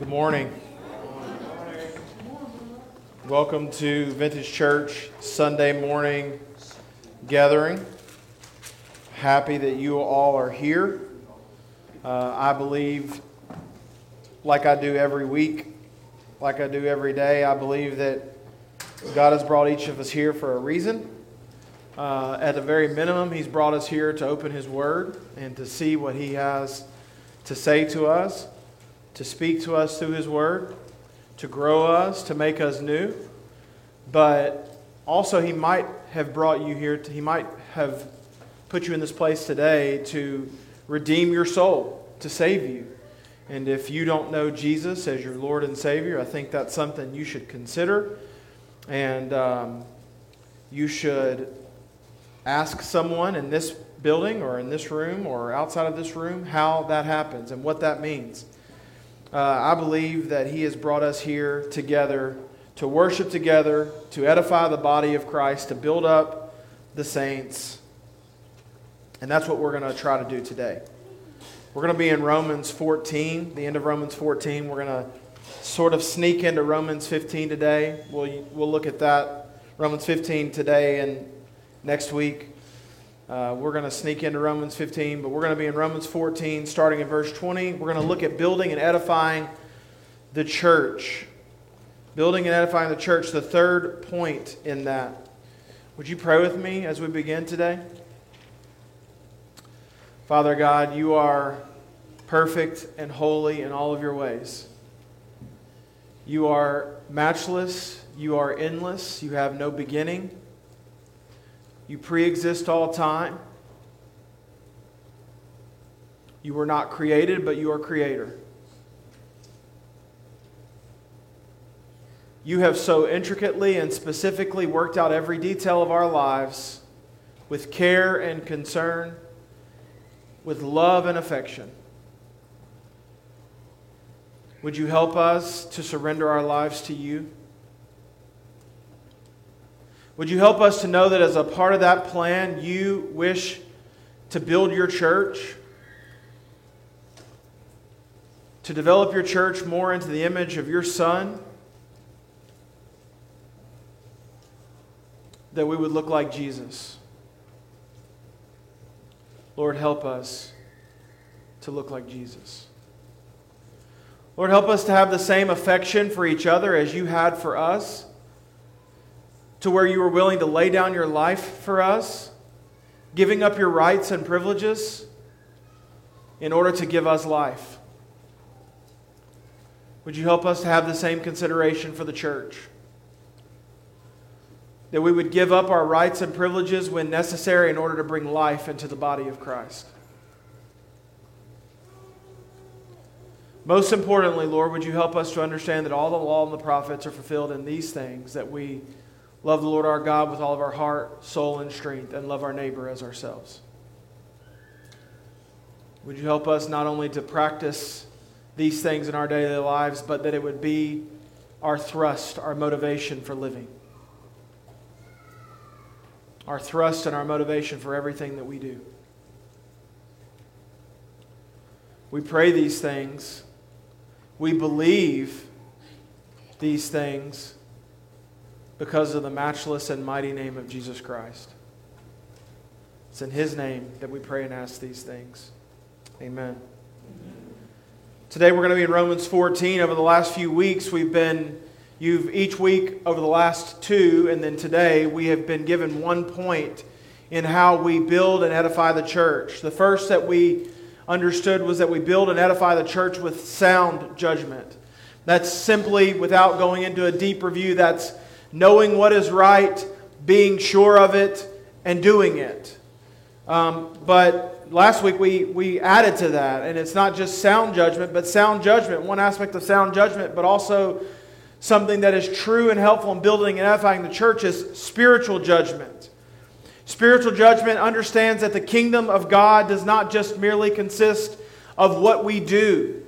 Good morning. Welcome to Vintage Church Sunday morning gathering. Happy that you all are here. Uh, I believe, like I do every week, like I do every day, I believe that God has brought each of us here for a reason. Uh, at the very minimum, He's brought us here to open His Word and to see what He has to say to us to speak to us through His Word, to grow us, to make us new. But also, He might have brought you here, to, He might have put you in this place today to redeem your soul, to save you. And if you don't know Jesus as your Lord and Savior, I think that's something you should consider. And um, you should ask someone in this building or in this room or outside of this room how that happens and what that means. Uh, I believe that He has brought us here together to worship together, to edify the body of Christ, to build up the saints. And that's what we're going to try to do today. We're going to be in Romans 14, the end of Romans 14. We're going to sort of sneak into Romans 15 today. We'll, we'll look at that, Romans 15 today and next week. Uh, we're going to sneak into Romans 15, but we're going to be in Romans 14, starting in verse 20. We're going to look at building and edifying the church. Building and edifying the church, the third point in that. Would you pray with me as we begin today? Father God, you are perfect and holy in all of your ways. You are matchless, you are endless, you have no beginning you pre exist all time. You were not created, but you are creator. You have so intricately and specifically worked out every detail of our lives with care and concern, with love and affection. Would you help us to surrender our lives to you? Would you help us to know that as a part of that plan, you wish to build your church, to develop your church more into the image of your Son? That we would look like Jesus. Lord, help us to look like Jesus. Lord, help us to have the same affection for each other as you had for us to where you were willing to lay down your life for us, giving up your rights and privileges in order to give us life. Would you help us to have the same consideration for the church? That we would give up our rights and privileges when necessary in order to bring life into the body of Christ. Most importantly, Lord, would you help us to understand that all the law and the prophets are fulfilled in these things that we Love the Lord our God with all of our heart, soul, and strength, and love our neighbor as ourselves. Would you help us not only to practice these things in our daily lives, but that it would be our thrust, our motivation for living? Our thrust and our motivation for everything that we do. We pray these things. We believe these things because of the matchless and mighty name of Jesus Christ. It's in His name that we pray and ask these things. Amen. Today we're going to be in Romans 14. Over the last few weeks, we've been, you've each week over the last two, and then today, we have been given one point in how we build and edify the church. The first that we understood was that we build and edify the church with sound judgment. That's simply, without going into a deep review, that's knowing what is right, being sure of it, and doing it. Um, but last week we, we added to that, and it's not just sound judgment, but sound judgment, one aspect of sound judgment, but also something that is true and helpful in building and edifying the church is spiritual judgment. Spiritual judgment understands that the kingdom of God does not just merely consist of what we do.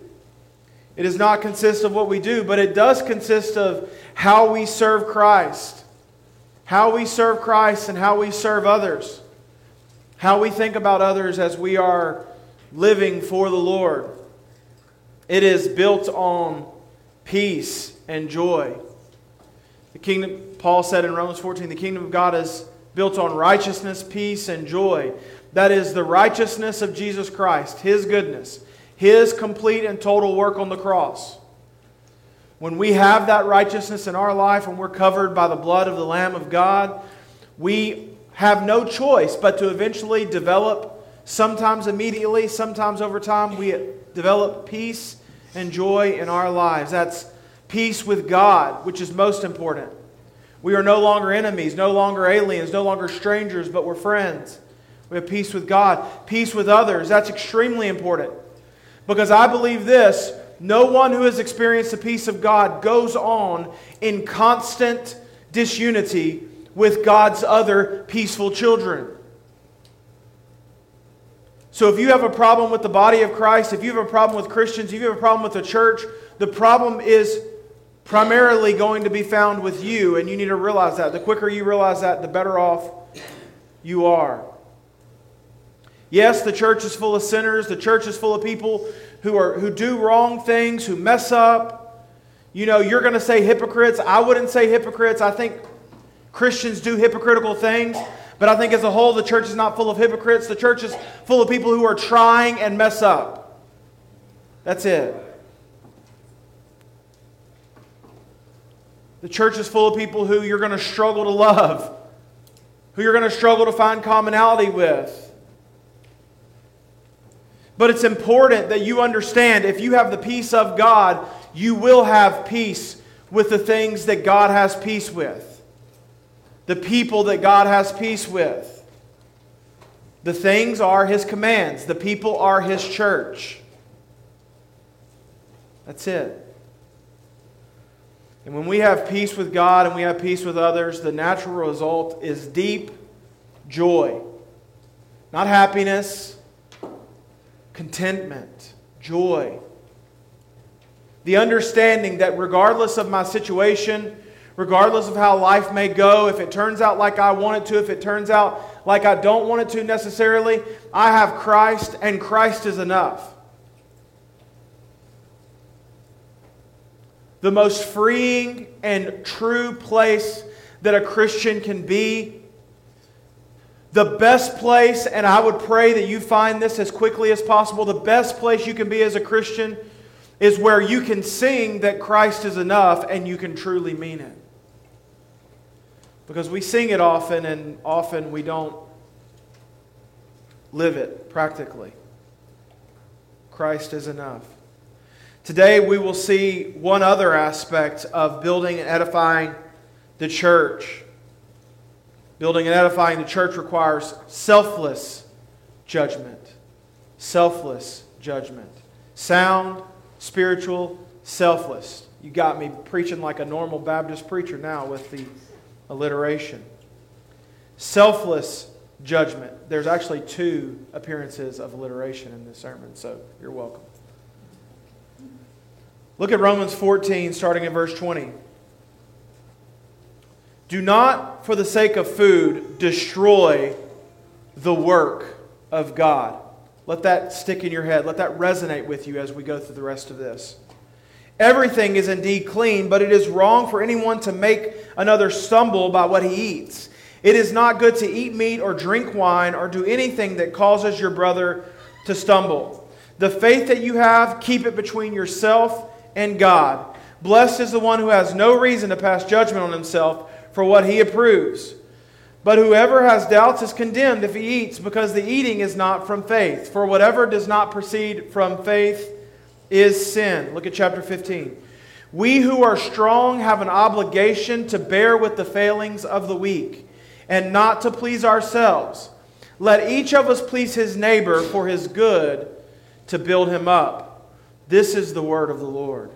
It does not consist of what we do, but it does consist of how we serve Christ, how we serve Christ and how we serve others, how we think about others as we are living for the Lord. It is built on peace, and joy. The kingdom, Paul said in Romans 14, the kingdom of God is built on righteousness, peace, and joy. That is the righteousness of Jesus Christ, His goodness, His complete and total work on the cross. When we have that righteousness in our life and we're covered by the blood of the Lamb of God, we have no choice but to eventually develop, sometimes immediately, sometimes over time, we develop peace and joy in our lives. That's peace with God, which is most important. We are no longer enemies, no longer aliens, no longer strangers, but we're friends. We have peace with God, peace with others. That's extremely important. Because I believe this no one who has experienced the peace of God goes on in constant disunity with God's other peaceful children. So if you have a problem with the body of Christ, if you have a problem with Christians, if you have a problem with the church, the problem is primarily going to be found with you, and you need to realize that. The quicker you realize that, the better off you are. Yes, the church is full of sinners. The church is full of people who, are, who do wrong things, who mess up. You know, you're going to say hypocrites. I wouldn't say hypocrites. I think Christians do hypocritical things. But I think as a whole, the church is not full of hypocrites. The church is full of people who are trying and mess up. That's it. The church is full of people who you're going to struggle to love, who you're going to struggle to find commonality with. But it's important that you understand if you have the peace of God, you will have peace with the things that God has peace with the people that God has peace with. The things are His commands, the people are His church. That's it. And when we have peace with God and we have peace with others, the natural result is deep joy. Not happiness, contentment, joy. The understanding that regardless of my situation, regardless of how life may go, if it turns out like I want it to, if it turns out like I don't want it to necessarily, I have Christ, and Christ is enough. The most freeing and true place that a Christian can be. The best place, and I would pray that you find this as quickly as possible, the best place you can be as a Christian is where you can sing that Christ is enough and you can truly mean it. Because we sing it often, and often we don't live it practically. Christ is enough. Today, we will see one other aspect of building and edifying the church. Building and edifying the church requires selfless judgment. Selfless judgment. Sound, spiritual, selfless. You got me preaching like a normal Baptist preacher now with the alliteration. Selfless judgment. There's actually two appearances of alliteration in this sermon, so you're welcome. Look at Romans 14, starting in verse 20. Do not, for the sake of food, destroy the work of God. Let that stick in your head. Let that resonate with you as we go through the rest of this. Everything is indeed clean, but it is wrong for anyone to make another stumble by what he eats. It is not good to eat meat or drink wine or do anything that causes your brother to stumble. The faith that you have, keep it between yourself and God. Blessed is the one who has no reason to pass judgment on himself for what he approves. But whoever has doubts is condemned if he eats, because the eating is not from faith. For whatever does not proceed from faith is sin. Look at chapter 15. We who are strong have an obligation to bear with the failings of the weak and not to please ourselves. Let each of us please his neighbor for his good to build him up. This is the word of the Lord.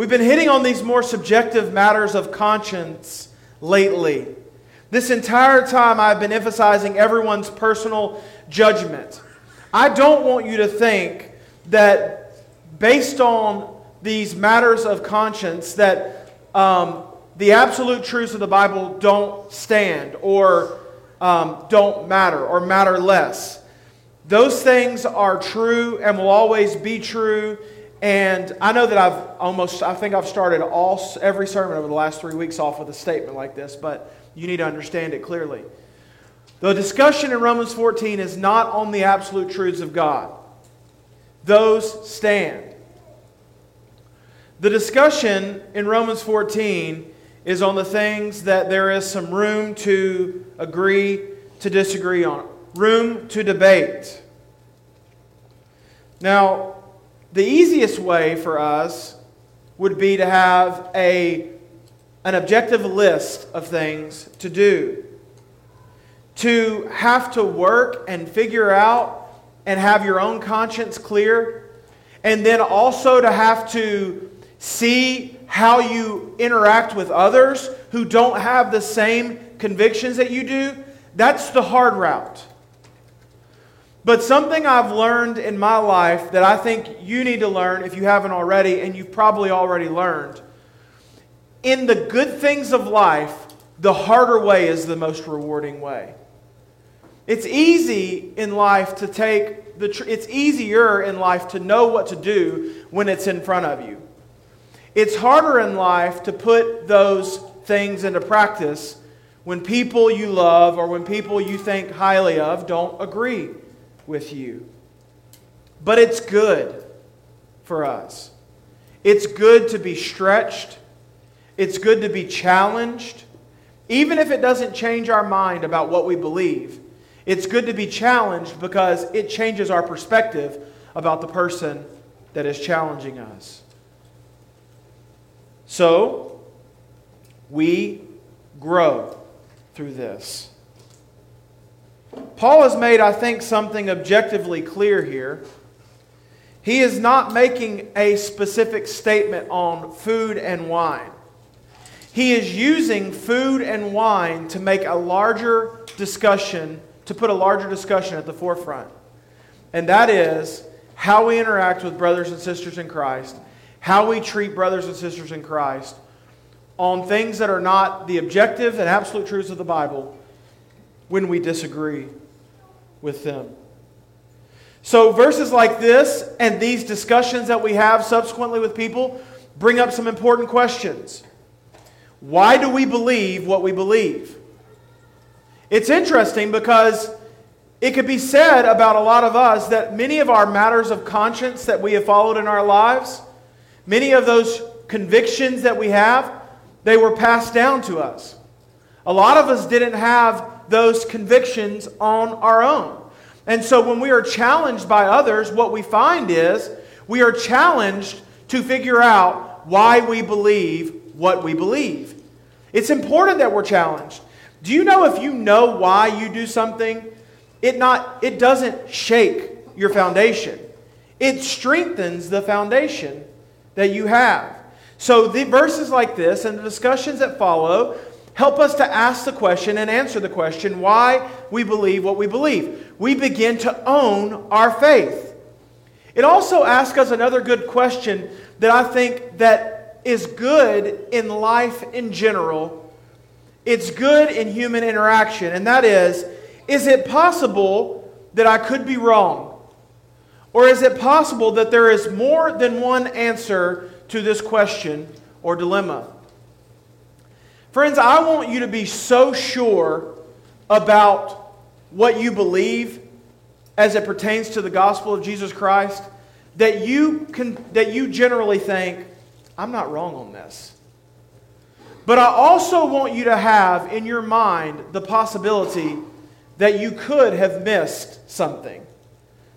We've been hitting on these more subjective matters of conscience lately. This entire time, I've been emphasizing everyone's personal judgment. I don't want you to think that based on these matters of conscience that um, the absolute truths of the Bible don't stand or um, don't matter or matter less. Those things are true and will always be true. And I know that I've almost, I think I've started all, every sermon over the last three weeks off with a statement like this, but you need to understand it clearly. The discussion in Romans 14 is not on the absolute truths of God, those stand. The discussion in Romans 14 is on the things that there is some room to agree to disagree on, room to debate. Now, the easiest way for us would be to have a, an objective list of things to do. To have to work and figure out and have your own conscience clear, and then also to have to see how you interact with others who don't have the same convictions that you do, that's the hard route. But something I've learned in my life that I think you need to learn if you haven't already, and you've probably already learned in the good things of life, the harder way is the most rewarding way. It's easy in life to take the tr- it's easier in life to know what to do when it's in front of you. It's harder in life to put those things into practice when people you love or when people you think highly of don't agree with you. But it's good for us. It's good to be stretched. It's good to be challenged. Even if it doesn't change our mind about what we believe, it's good to be challenged because it changes our perspective about the person that is challenging us. So, we grow through this. Paul has made, I think, something objectively clear here. He is not making a specific statement on food and wine. He is using food and wine to make a larger discussion, to put a larger discussion at the forefront. And that is how we interact with brothers and sisters in Christ how we treat brothers and sisters in Christ on things that are not the objective and absolute truths of the Bible when we disagree with them. So, verses like this and these discussions that we have subsequently with people bring up some important questions. Why do we believe what we believe? It's interesting because it could be said about a lot of us that many of our matters of conscience that we have followed in our lives Many of those convictions that we have, they were passed down to us. A lot of us didn't have those convictions on our own. And so when we are challenged by others, what we find is we are challenged to figure out why we believe what we believe. It's important that we're challenged. Do you know if you know why you do something, it not it doesn't shake your foundation. It strengthens the foundation that you have. So the verses like this and the discussions that follow help us to ask the question and answer the question why we believe what we believe. We begin to own our faith. It also asks us another good question that I think that is good in life in general. It's good in human interaction, and that is is it possible that I could be wrong? Or is it possible that there is more than one answer to this question or dilemma? Friends, I want you to be so sure about what you believe as it pertains to the gospel of Jesus Christ that you, can, that you generally think, I'm not wrong on this. But I also want you to have in your mind the possibility that you could have missed something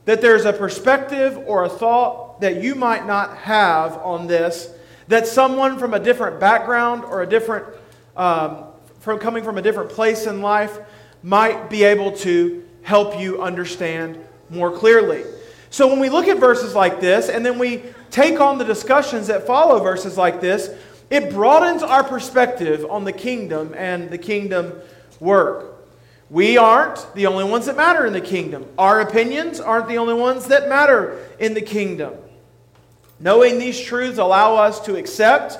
that there's a perspective or a thought that you might not have on this, that someone from a different background or a different, um, from coming from a different place in life, might be able to help you understand more clearly. So when we look at verses like this, and then we take on the discussions that follow verses like this, it broadens our perspective on the kingdom and the kingdom work. We aren't the only ones that matter in the kingdom. Our opinions aren't the only ones that matter in the kingdom. Knowing these truths allow us to accept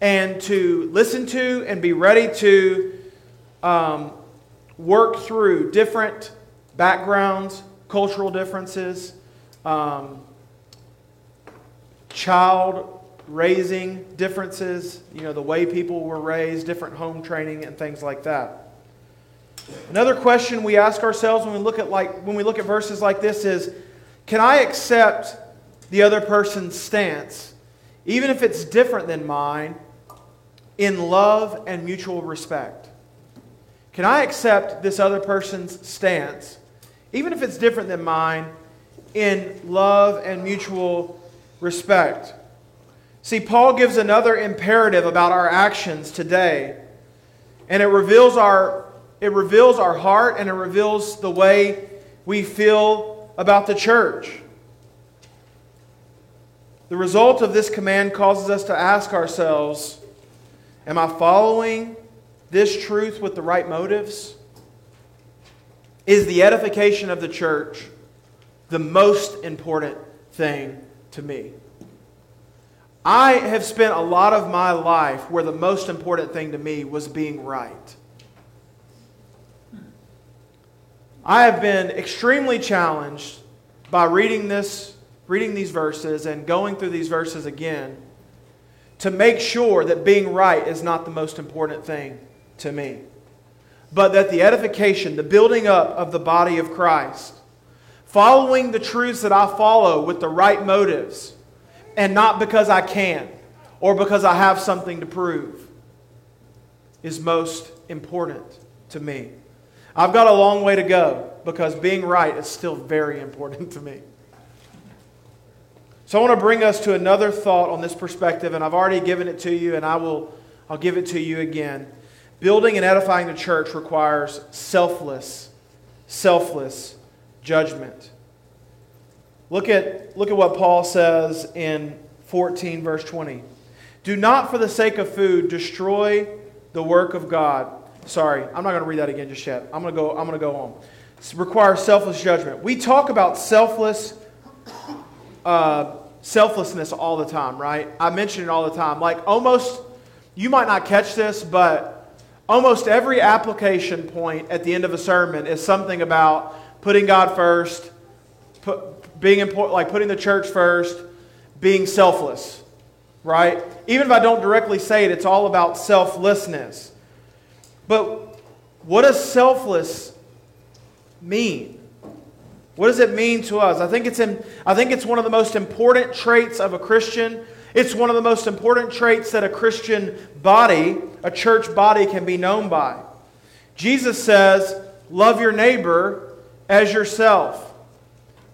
and to listen to and be ready to um, work through different backgrounds, cultural differences, um, child raising differences, you know, the way people were raised, different home training, and things like that. Another question we ask ourselves when we look at like when we look at verses like this is, can I accept the other person's stance, even if it's different than mine, in love and mutual respect? Can I accept this other person's stance, even if it's different than mine, in love and mutual respect? See, Paul gives another imperative about our actions today, and it reveals our, it reveals our heart and it reveals the way we feel about the church. The result of this command causes us to ask ourselves Am I following this truth with the right motives? Is the edification of the church the most important thing to me? I have spent a lot of my life where the most important thing to me was being right. I have been extremely challenged by reading this, reading these verses and going through these verses again to make sure that being right is not the most important thing to me, but that the edification, the building up of the body of Christ, following the truths that I follow with the right motives, and not because I can or because I have something to prove is most important to me. I've got a long way to go because being right is still very important to me. So I want to bring us to another thought on this perspective, and I've already given it to you, and I will I'll give it to you again. Building and edifying the church requires selfless, selfless judgment. Look at, look at what Paul says in 14, verse 20. Do not, for the sake of food, destroy the work of God. Sorry, I'm not going to read that again just yet. I'm going to go, I'm going to go on. Requires selfless judgment. We talk about selfless, uh, selflessness all the time, right? I mention it all the time. Like almost, you might not catch this, but almost every application point at the end of a sermon is something about putting God first, put, being important, like putting the church first, being selfless, right? Even if I don't directly say it, it's all about selflessness. But what does selfless mean? What does it mean to us? I think it's in, I think it's one of the most important traits of a Christian. It's one of the most important traits that a Christian body, a church body can be known by. Jesus says, "Love your neighbor as yourself."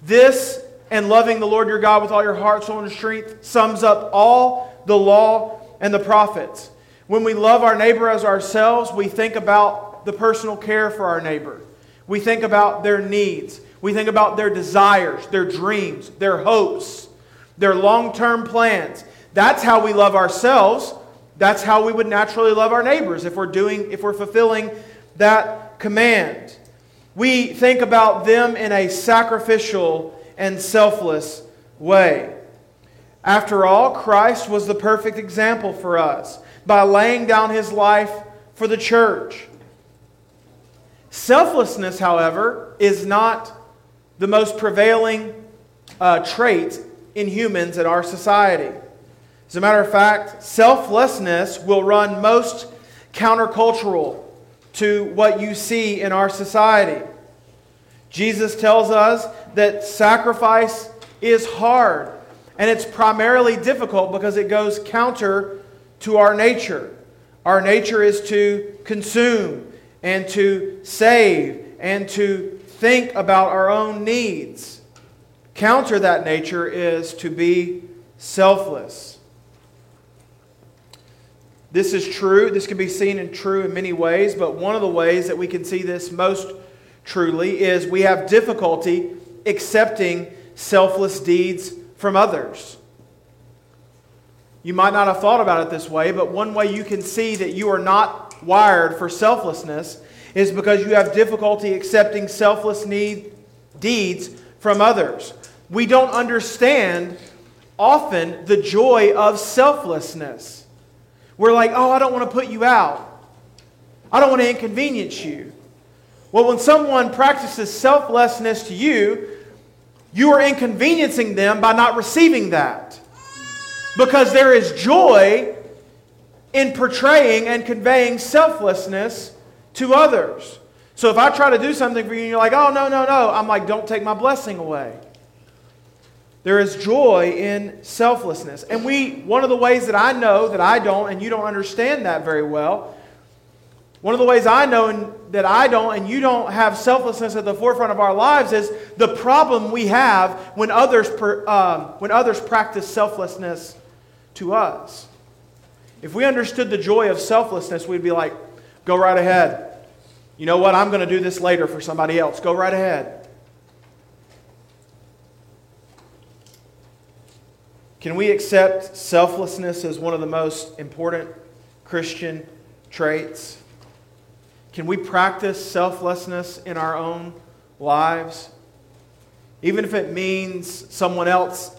This and loving the Lord your God with all your heart, soul, and strength sums up all the law and the prophets. When we love our neighbor as ourselves, we think about the personal care for our neighbor. We think about their needs. We think about their desires, their dreams, their hopes, their long term plans. That's how we love ourselves. That's how we would naturally love our neighbors if we're doing, if we're fulfilling that command. We think about them in a sacrificial and selfless way. After all, Christ was the perfect example for us by laying down his life for the church. Selflessness, however, is not the most prevailing uh, trait in humans in our society. As a matter of fact, selflessness will run most countercultural to what you see in our society. Jesus tells us that sacrifice is hard and it's primarily difficult because it goes counter to our nature. Our nature is to consume and to save and to think about our own needs. Counter that nature is to be selfless. This is true. This can be seen and true in many ways, but one of the ways that we can see this most truly is we have difficulty accepting selfless deeds from others. You might not have thought about it this way, but one way you can see that you are not wired for selflessness is because you have difficulty accepting selfless need, deeds from others. We don't understand often the joy of selflessness. We're like, oh, I don't want to put you out. I don't want to inconvenience you. Well, when someone practices selflessness to you, you are inconveniencing them by not receiving that. Because there is joy in portraying and conveying selflessness to others. So if I try to do something for you and you're like, oh, no, no, no, I'm like, don't take my blessing away. There is joy in selflessness. And we, one of the ways that I know that I don't, and you don't understand that very well, one of the ways I know that I don't and you don't have selflessness at the forefront of our lives is the problem we have when others, um, when others practice selflessness to us. If we understood the joy of selflessness, we'd be like, go right ahead. You know what? I'm going to do this later for somebody else. Go right ahead. Can we accept selflessness as one of the most important Christian traits? Can we practice selflessness in our own lives? Even if it means someone else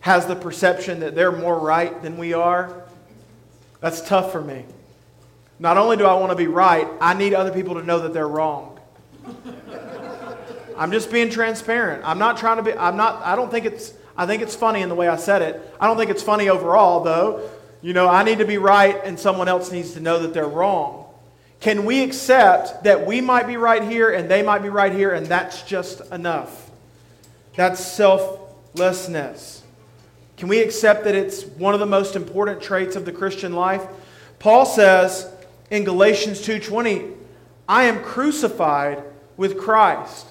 has the perception that they're more right than we are, that's tough for me. Not only do I want to be right, I need other people to know that they're wrong. I'm just being transparent. I'm not trying to be, I'm not, I don't think it's, I think it's funny in the way I said it. I don't think it's funny overall, though. You know, I need to be right and someone else needs to know that they're wrong. Can we accept that we might be right here and they might be right here and that's just enough? That's selflessness. Can we accept that it's one of the most important traits of the Christian life? Paul says in Galatians 2:20, "I am crucified with Christ.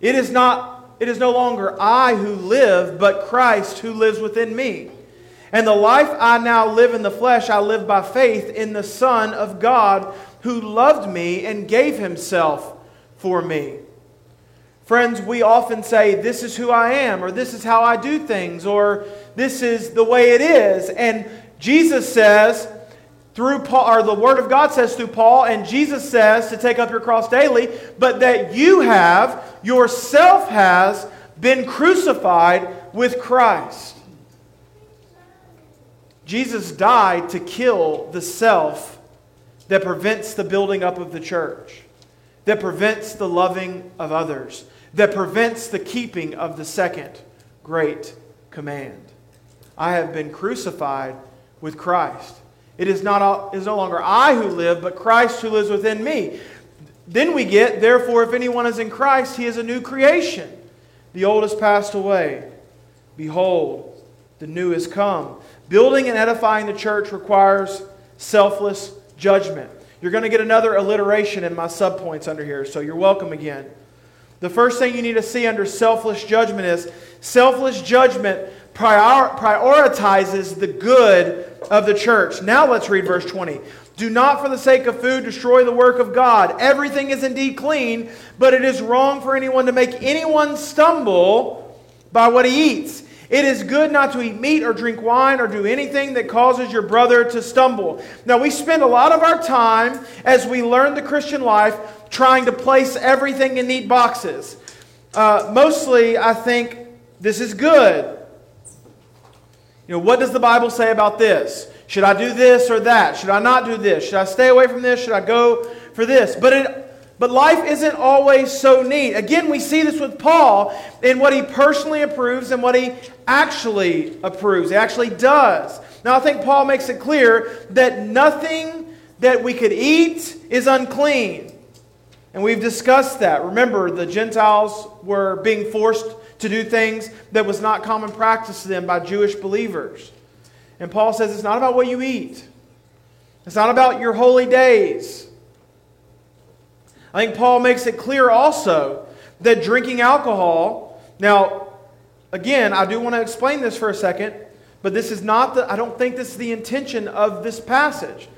It is not it is no longer I who live, but Christ who lives within me." And the life I now live in the flesh, I live by faith in the Son of God who loved me and gave himself for me. Friends, we often say, This is who I am, or this is how I do things, or this is the way it is. And Jesus says, through Paul, or the Word of God says through Paul, and Jesus says to take up your cross daily, but that you have, yourself has, been crucified with Christ. Jesus died to kill the self that prevents the building up of the church, that prevents the loving of others, that prevents the keeping of the second great command. I have been crucified with Christ. It is, not, is no longer I who live, but Christ who lives within me. Then we get, therefore, if anyone is in Christ, he is a new creation. The old has passed away. Behold, the new has come. Building and edifying the church requires selfless judgment. You're going to get another alliteration in my subpoints under here, so you're welcome again. The first thing you need to see under selfless judgment is selfless judgment prior, prioritizes the good of the church. Now let's read verse 20. Do not for the sake of food destroy the work of God. Everything is indeed clean, but it is wrong for anyone to make anyone stumble by what he eats. It is good not to eat meat or drink wine or do anything that causes your brother to stumble. Now, we spend a lot of our time as we learn the Christian life trying to place everything in neat boxes. Uh, mostly, I think this is good. You know, what does the Bible say about this? Should I do this or that? Should I not do this? Should I stay away from this? Should I go for this? But it but life isn't always so neat. Again, we see this with Paul in what he personally approves and what he actually approves. He actually does. Now, I think Paul makes it clear that nothing that we could eat is unclean. And we've discussed that. Remember, the Gentiles were being forced to do things that was not common practice to them by Jewish believers. And Paul says it's not about what you eat, it's not about your holy days. I think Paul makes it clear also that drinking alcohol, now, again, I do want to explain this for a second, but this is not the, I don't think this is the intention of this passage.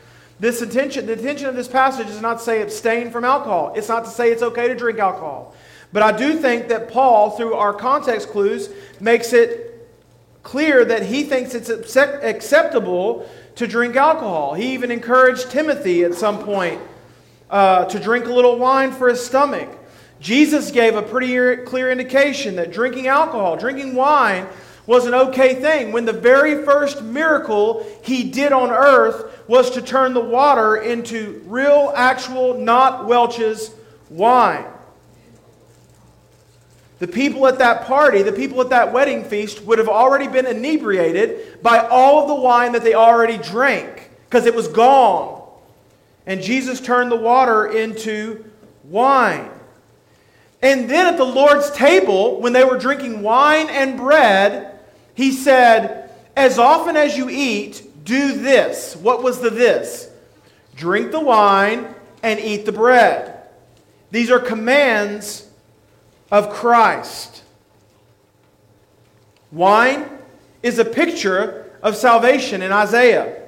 This intention, the intention of this passage is not to say abstain from alcohol. It's not to say it's okay to drink alcohol. But I do think that Paul, through our context clues, makes it clear that he thinks it's acceptable to drink alcohol. He even encouraged Timothy at some point uh, to drink a little wine for his stomach. Jesus gave a pretty clear indication that drinking alcohol, drinking wine, was an okay thing when the very first miracle he did on earth was to turn the water into real, actual, not Welch's wine. The people at that party, the people at that wedding feast, would have already been inebriated by all of the wine that they already drank because it was gone. And Jesus turned the water into wine. And then at the Lord's table, when they were drinking wine and bread, he said, As often as you eat, do this. What was the this? Drink the wine and eat the bread. These are commands of Christ. Wine is a picture of salvation in Isaiah.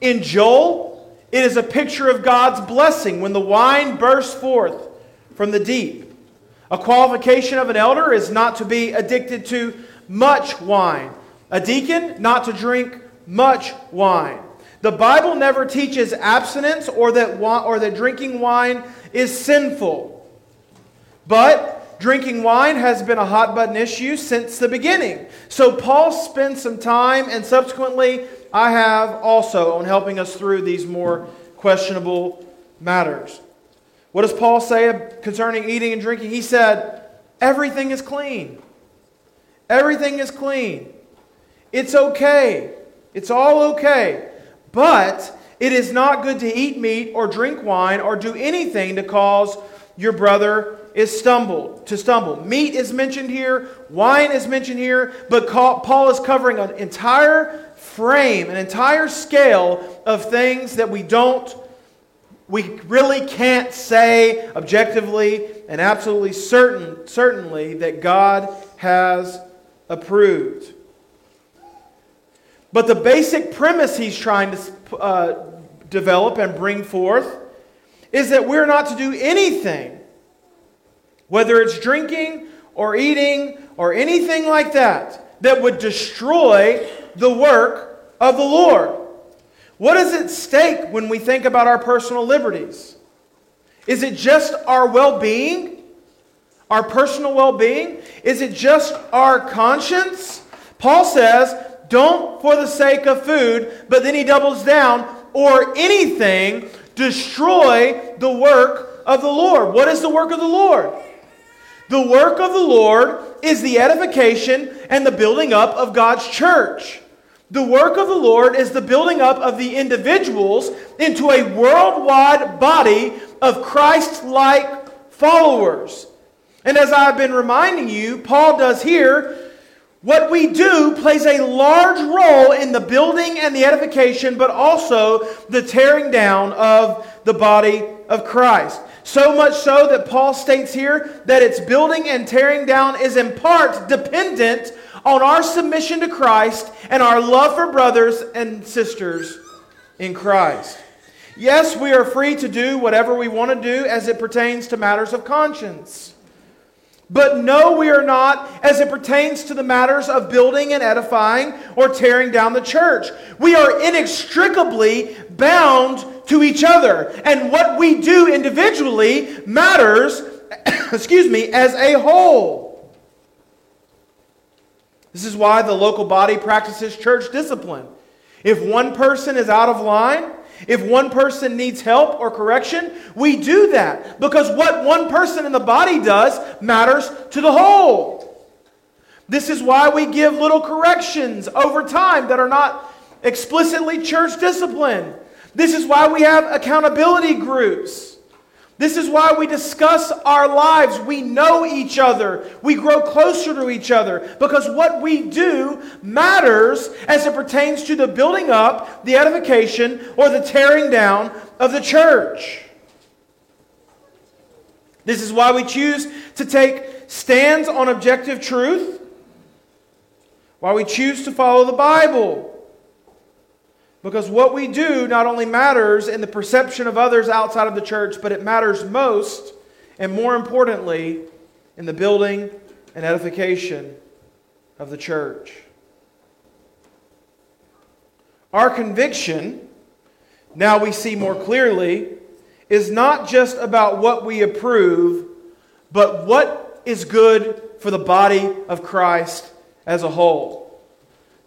In Joel, it is a picture of God's blessing when the wine bursts forth from the deep. A qualification of an elder is not to be addicted to much wine. A deacon, not to drink much wine. The Bible never teaches abstinence or that, or that drinking wine is sinful. But drinking wine has been a hot button issue since the beginning. So Paul spent some time, and subsequently, I have also, on helping us through these more questionable matters. What does Paul say concerning eating and drinking? He said, Everything is clean. Everything is clean. It's okay. It's all okay. But it is not good to eat meat or drink wine or do anything to cause your brother is stumbled to stumble. Meat is mentioned here, wine is mentioned here, but Paul is covering an entire frame, an entire scale of things that we don't we really can't say objectively and absolutely certain certainly that God has approved. But the basic premise he's trying to uh, develop and bring forth is that we're not to do anything whether it's drinking or eating or anything like that, that would destroy the work of the Lord. What is at stake when we think about our personal liberties? Is it just our well being? Our personal well being? Is it just our conscience? Paul says, don't for the sake of food, but then he doubles down, or anything destroy the work of the Lord. What is the work of the Lord? The work of the Lord is the edification and the building up of God's church. The work of the Lord is the building up of the individuals into a worldwide body of Christ like followers. And as I've been reminding you, Paul does here, what we do plays a large role in the building and the edification, but also the tearing down of the body of Christ. So much so that Paul states here that its building and tearing down is in part dependent on our submission to Christ and our love for brothers and sisters in Christ. Yes, we are free to do whatever we want to do as it pertains to matters of conscience. But no, we are not as it pertains to the matters of building and edifying or tearing down the church. We are inextricably bound to each other. And what we do individually matters, excuse me, as a whole. This is why the local body practices church discipline. If one person is out of line, if one person needs help or correction, we do that because what one person in the body does matters to the whole. This is why we give little corrections over time that are not explicitly church discipline. This is why we have accountability groups. This is why we discuss our lives. We know each other. We grow closer to each other because what we do matters as it pertains to the building up, the edification, or the tearing down of the church. This is why we choose to take stands on objective truth, why we choose to follow the Bible. Because what we do not only matters in the perception of others outside of the church, but it matters most and more importantly in the building and edification of the church. Our conviction, now we see more clearly, is not just about what we approve, but what is good for the body of Christ as a whole.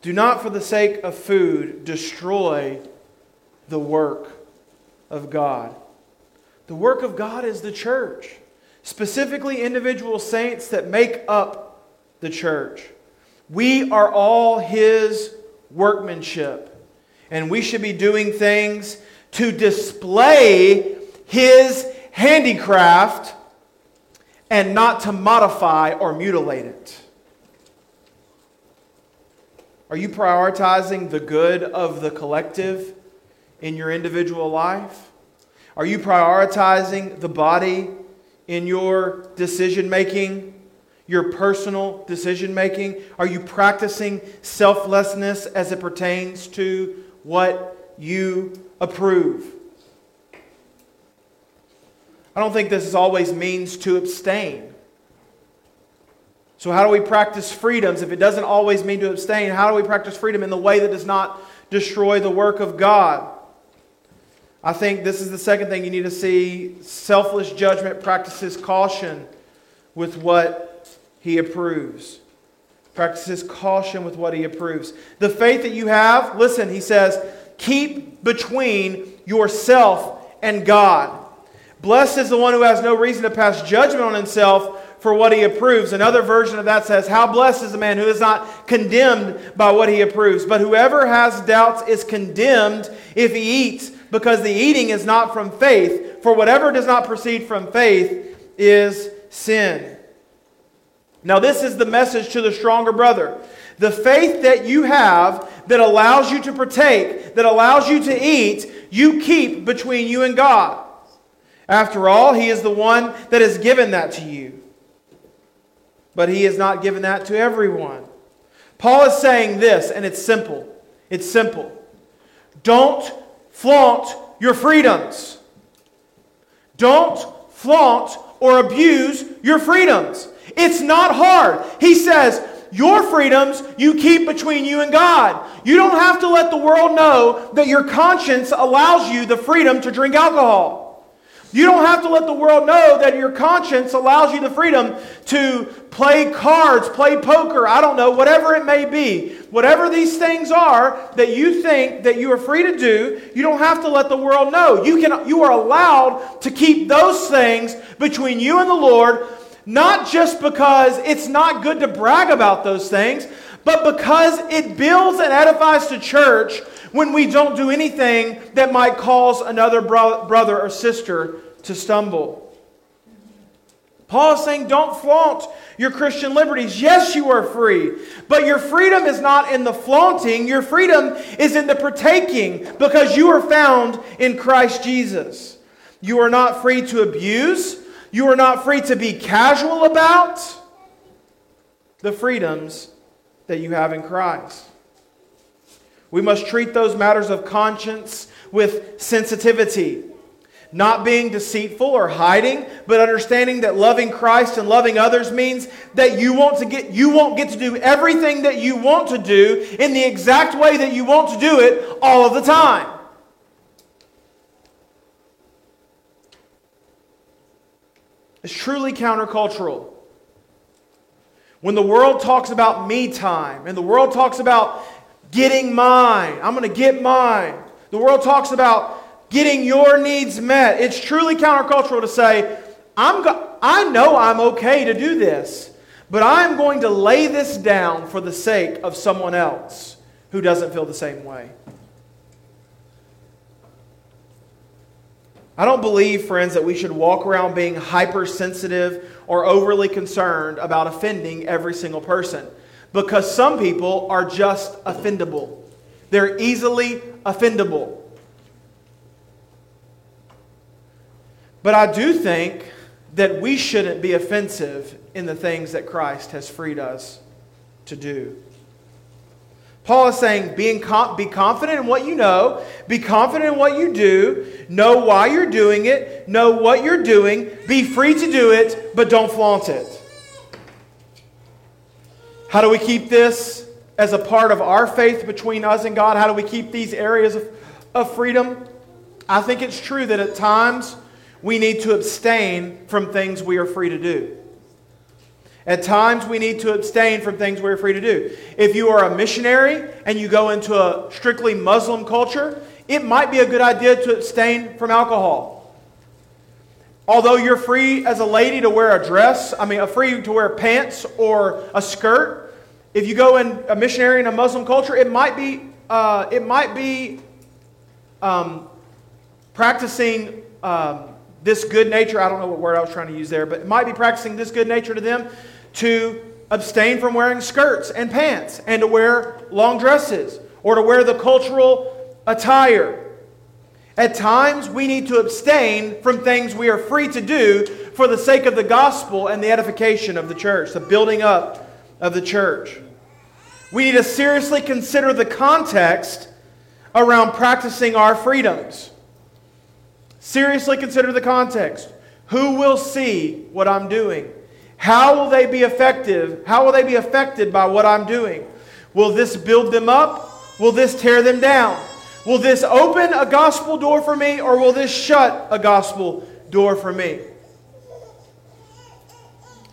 Do not, for the sake of food, destroy the work of God. The work of God is the church. specifically individual saints that make up the church. We are all His workmanship, and we should be doing things to display His handicraft and not to modify or mutilate it. Are you prioritizing the good of the collective in your individual life? Are you prioritizing the body in your decision making, your personal decision making? Are you practicing selflessness as it pertains to what you approve? I don't think this always means to abstain. So, how do we practice freedoms if it doesn't always mean to abstain? How do we practice freedom in the way that does not destroy the work of God? I think this is the second thing you need to see. Selfless judgment practices caution with what he approves. Practices caution with what he approves. The faith that you have, listen, he says, keep between yourself and God. Blessed is the one who has no reason to pass judgment on himself for what he approves. Another version of that says, How blessed is the man who is not condemned by what he approves. But whoever has doubts is condemned if he eats, because the eating is not from faith. For whatever does not proceed from faith is sin. Now, this is the message to the stronger brother. The faith that you have that allows you to partake, that allows you to eat, you keep between you and God. After all, He is the one that has given that to you. But He has not given that to everyone. Paul is saying this, and it's simple. It's simple. Don't flaunt your freedoms. Don't flaunt or abuse your freedoms. It's not hard. He says, your freedoms you keep between you and God. You don't have to let the world know that your conscience allows you the freedom to drink alcohol. You don't have to let the world know that your conscience allows you the freedom to play cards, play poker, I don't know, whatever it may be. Whatever these things are that you think that you are free to do, you don't have to let the world know. You can you are allowed to keep those things between you and the Lord, not just because it's not good to brag about those things, but because it builds and edifies the church when we don't do anything that might cause another bro- brother or sister to stumble. Paul is saying, don't flaunt your Christian liberties. Yes, you are free, but your freedom is not in the flaunting, your freedom is in the partaking because you are found in Christ Jesus. You are not free to abuse, you are not free to be casual about the freedoms that you have in Christ. We must treat those matters of conscience with sensitivity, not being deceitful or hiding, but understanding that loving Christ and loving others means that you want to get you won't get to do everything that you want to do in the exact way that you want to do it all of the time. It's truly countercultural. When the world talks about me time and the world talks about getting mine. I'm going to get mine. The world talks about getting your needs met. It's truly countercultural to say, I'm go- I know I'm okay to do this, but I'm going to lay this down for the sake of someone else who doesn't feel the same way. I don't believe, friends, that we should walk around being hypersensitive or overly concerned about offending every single person because some people are just offendable. They're easily offendable. But I do think that we shouldn't be offensive in the things that Christ has freed us to do. Paul is saying, being com- be confident in what you know, be confident in what you do, know why you're doing it, know what you're doing, be free to do it, but don't flaunt it. How do we keep this as a part of our faith between us and God? How do we keep these areas of, of freedom? I think it's true that at times we need to abstain from things we are free to do. At times, we need to abstain from things we're free to do. If you are a missionary and you go into a strictly Muslim culture, it might be a good idea to abstain from alcohol. Although you're free as a lady to wear a dress, I mean, free to wear pants or a skirt, if you go in a missionary in a Muslim culture, it might be, uh, it might be um, practicing um, this good nature. I don't know what word I was trying to use there, but it might be practicing this good nature to them to abstain from wearing skirts and pants and to wear long dresses or to wear the cultural attire. At times, we need to abstain from things we are free to do for the sake of the gospel and the edification of the church, the building up of the church. We need to seriously consider the context around practicing our freedoms. Seriously consider the context. Who will see what I'm doing? How will they be effective? How will they be affected by what I'm doing? Will this build them up? Will this tear them down? Will this open a gospel door for me or will this shut a gospel door for me?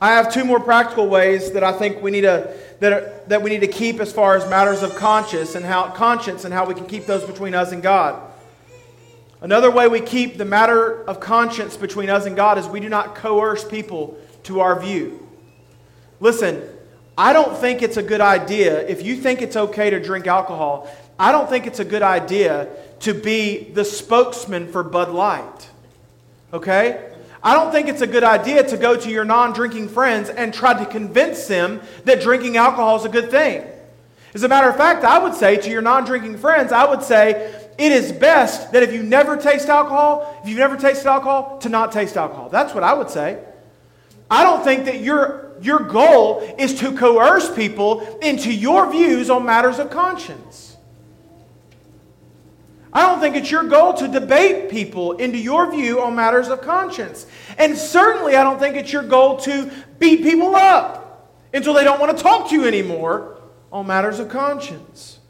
I have two more practical ways that I think we need to that, are, that we need to keep as far as matters of conscience and how conscience and how we can keep those between us and God. Another way we keep the matter of conscience between us and God is we do not coerce people to our view. Listen, I don't think it's a good idea if you think it's okay to drink alcohol I don't think it's a good idea to be the spokesman for Bud Light. Okay? I don't think it's a good idea to go to your non drinking friends and try to convince them that drinking alcohol is a good thing. As a matter of fact, I would say to your non drinking friends, I would say it is best that if you never taste alcohol, if you've never tasted alcohol, to not taste alcohol. That's what I would say. I don't think that your, your goal is to coerce people into your views on matters of conscience. I don't think it's your goal to debate people into your view on matters of conscience. And certainly, I don't think it's your goal to beat people up until they don't want to talk to you anymore on matters of conscience.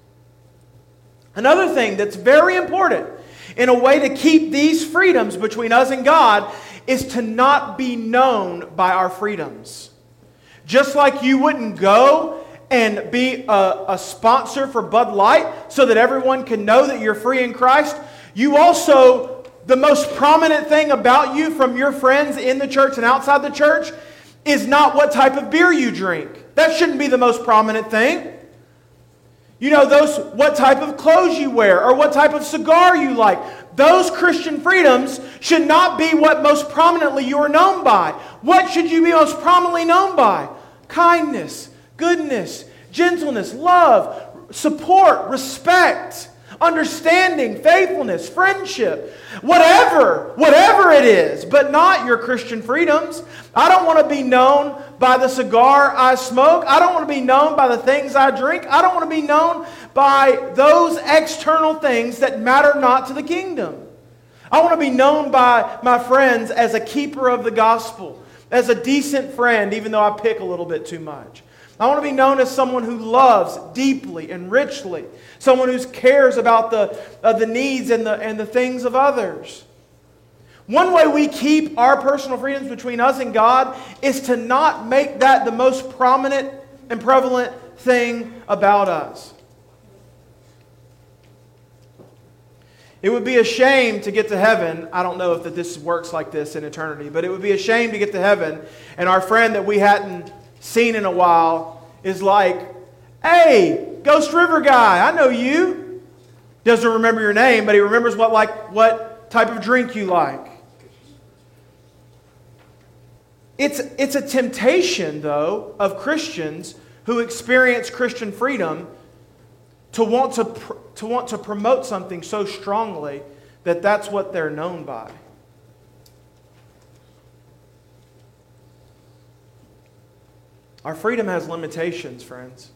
Another thing that's very important in a way to keep these freedoms between us and God is to not be known by our freedoms. Just like you wouldn't go and be a, a, sponsor for Bud Light so that everyone can know that you're free in Christ. You also, the most prominent thing about you from your friends in the church and outside the church is not what type of beer you drink. That shouldn't be the most prominent thing. You know, those what type of clothes you wear or what type of cigar you like. Those Christian freedoms should not be what most prominently you are known by. What should you be most prominently known by? Kindness, goodness, gentleness, love, support, respect, understanding, faithfulness, friendship, whatever, whatever it is, but not your Christian freedoms. I don't want to be known by the cigar I smoke. I don't want to be known by the things I drink. I don't want to be known by those external things that matter not to the kingdom. I want to be known by my friends as a keeper of the gospel, as a decent friend, even though I pick a little bit too much. I want to be known as someone who loves deeply and richly, someone who cares about the, uh, the needs and the, and the things of others. One way we keep our personal freedoms between us and God is to not make that the most prominent and prevalent thing about us. It would be a shame to get to heaven. I don't know if that this works like this in eternity, but it would be a shame to get to heaven and our friend that we hadn't seen in a while is like, hey, Ghost River guy, I know you. Doesn't remember your name, but he remembers what like what type of drink you like. It's, it's a temptation, though, of Christians who experience Christian freedom to want to, pr- to want to promote something so strongly that that's what they're known by. Our freedom has limitations, friends.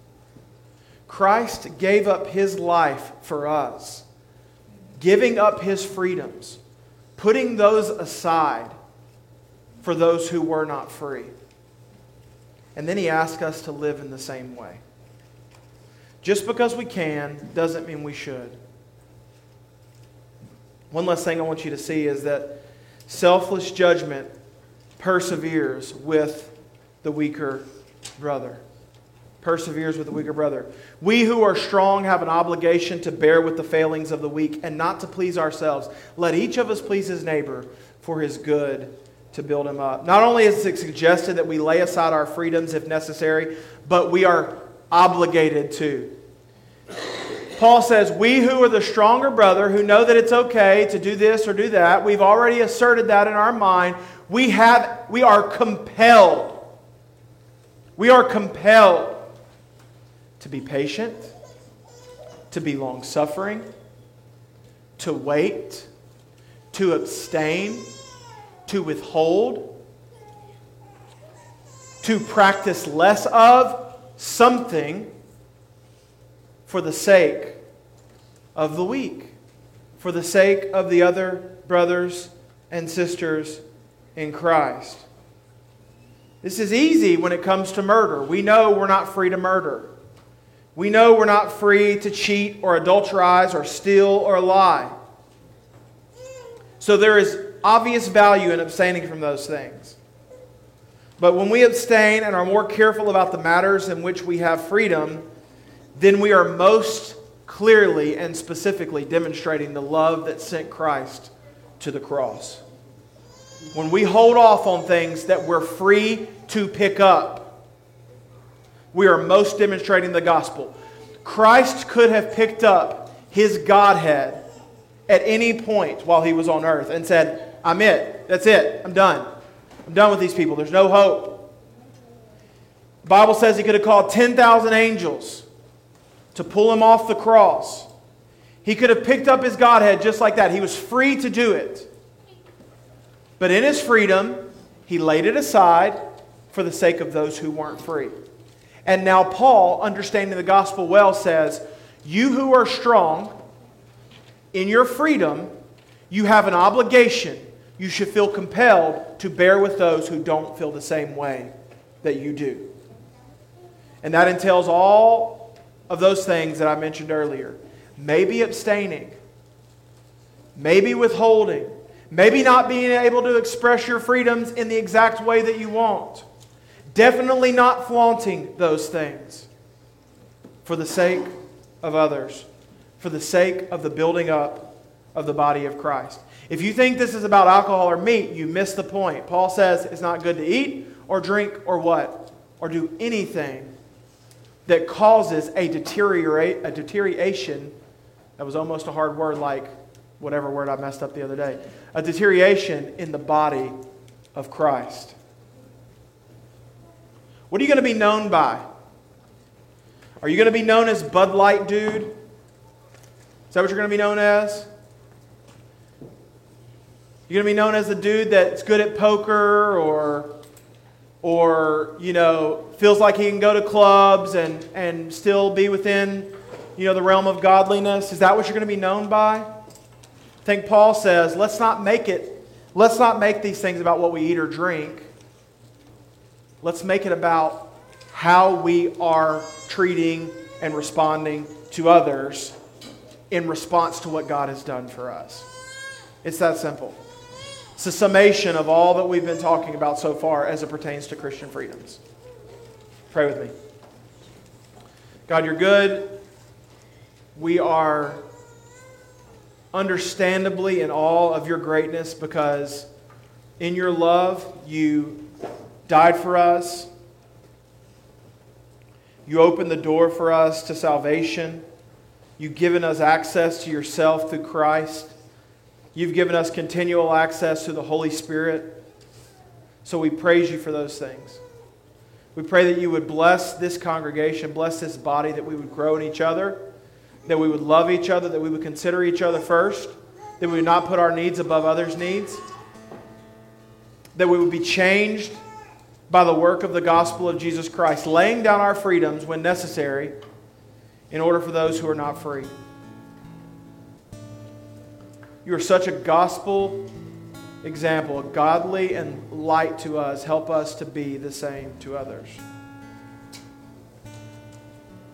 Christ gave up his life for us, giving up his freedoms, putting those aside for those who were not free. And then he asked us to live in the same way. Just because we can doesn't mean we should. One last thing I want you to see is that selfless judgment perseveres with the weaker brother. Perseveres with the weaker brother. We who are strong have an obligation to bear with the failings of the weak and not to please ourselves. Let each of us please his neighbor for his good to build him up. Not only is it suggested that we lay aside our freedoms if necessary, but we are obligated to. Paul says, We who are the stronger brother, who know that it's okay to do this or do that, we've already asserted that in our mind. We, have, we are compelled. We are compelled to be patient, to be long suffering, to wait, to abstain, to withhold, to practice less of something for the sake of the weak, for the sake of the other brothers and sisters in Christ. This is easy when it comes to murder. We know we're not free to murder. We know we're not free to cheat or adulterize or steal or lie. So there is obvious value in abstaining from those things. But when we abstain and are more careful about the matters in which we have freedom, then we are most clearly and specifically demonstrating the love that sent Christ to the cross. When we hold off on things that we're free to pick up, we are most demonstrating the gospel. Christ could have picked up his Godhead at any point while he was on earth and said, I'm it. That's it. I'm done. I'm done with these people. There's no hope. The Bible says he could have called 10,000 angels to pull him off the cross. He could have picked up his Godhead just like that. He was free to do it. But in his freedom, he laid it aside for the sake of those who weren't free. And now, Paul, understanding the gospel well, says, You who are strong, in your freedom, you have an obligation. You should feel compelled to bear with those who don't feel the same way that you do. And that entails all of those things that I mentioned earlier. Maybe abstaining, maybe withholding, maybe not being able to express your freedoms in the exact way that you want. Definitely not flaunting those things for the sake of others, for the sake of the building up of the body of Christ. If you think this is about alcohol or meat, you miss the point. Paul says it's not good to eat or drink or what? Or do anything that causes a, deteriorate, a deterioration. That was almost a hard word, like whatever word I messed up the other day. A deterioration in the body of Christ. What are you going to be known by? Are you going to be known as Bud Light Dude? Is that what you're going to be known as? You're going to be known as the dude that's good at poker or or you know feels like he can go to clubs and, and still be within you know the realm of godliness is that what you're going to be known by i think paul says let's not make it let's not make these things about what we eat or drink let's make it about how we are treating and responding to others in response to what god has done for us it's that simple it's a summation of all that we've been talking about so far as it pertains to Christian freedoms. Pray with me. God, you're good. We are understandably in awe of your greatness because in your love you died for us. You opened the door for us to salvation. You've given us access to yourself through Christ. You've given us continual access to the Holy Spirit. So we praise you for those things. We pray that you would bless this congregation, bless this body, that we would grow in each other, that we would love each other, that we would consider each other first, that we would not put our needs above others' needs, that we would be changed by the work of the gospel of Jesus Christ, laying down our freedoms when necessary in order for those who are not free. You are such a gospel example, a godly and light to us. Help us to be the same to others.